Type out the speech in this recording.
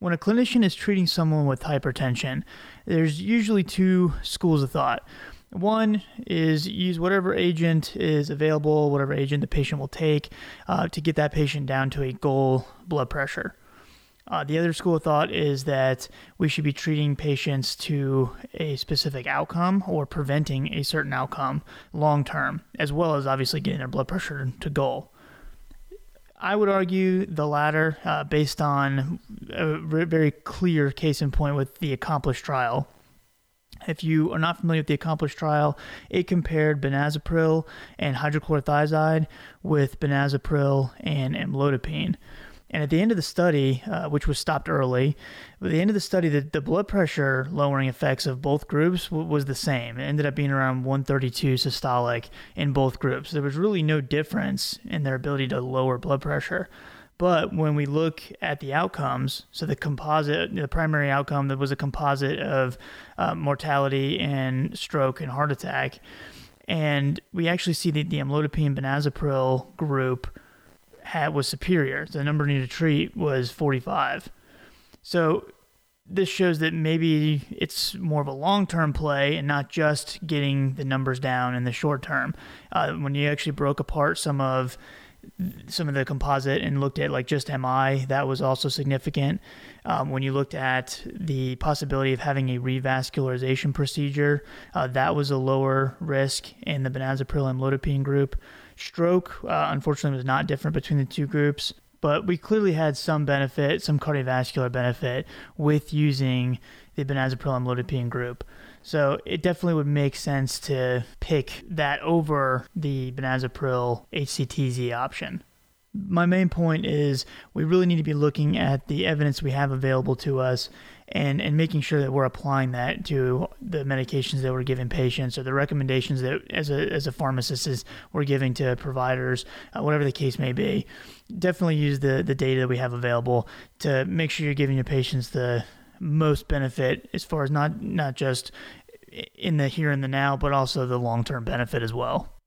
When a clinician is treating someone with hypertension, there's usually two schools of thought. One is use whatever agent is available, whatever agent the patient will take uh, to get that patient down to a goal blood pressure. Uh, the other school of thought is that we should be treating patients to a specific outcome or preventing a certain outcome long term, as well as obviously getting their blood pressure to goal. I would argue the latter, uh, based on a very clear case in point with the ACCOMPLISH trial. If you are not familiar with the ACCOMPLISH trial, it compared benazepril and hydrochlorothiazide with benazepril and amlodipine. And at the end of the study, uh, which was stopped early, at the end of the study, the, the blood pressure lowering effects of both groups w- was the same. It ended up being around 132 systolic in both groups. There was really no difference in their ability to lower blood pressure. But when we look at the outcomes, so the composite, the primary outcome that was a composite of uh, mortality and stroke and heart attack, and we actually see that the amlodipine benazepril group had was superior. The number needed to treat was 45. So this shows that maybe it's more of a long-term play and not just getting the numbers down in the short term. Uh, when you actually broke apart some of some of the composite and looked at like just MI, that was also significant. Um, when you looked at the possibility of having a revascularization procedure, uh, that was a lower risk in the benazepril amlodipine group. Stroke, uh, unfortunately, was not different between the two groups, but we clearly had some benefit, some cardiovascular benefit with using the benazepril amlodipine group. So it definitely would make sense to pick that over the benazepril HCTZ option. My main point is we really need to be looking at the evidence we have available to us and, and making sure that we're applying that to the medications that we're giving patients or the recommendations that as a, as a pharmacist is we're giving to providers, uh, whatever the case may be. Definitely use the, the data that we have available to make sure you're giving your patients the most benefit as far as not not just in the here and the now, but also the long term benefit as well.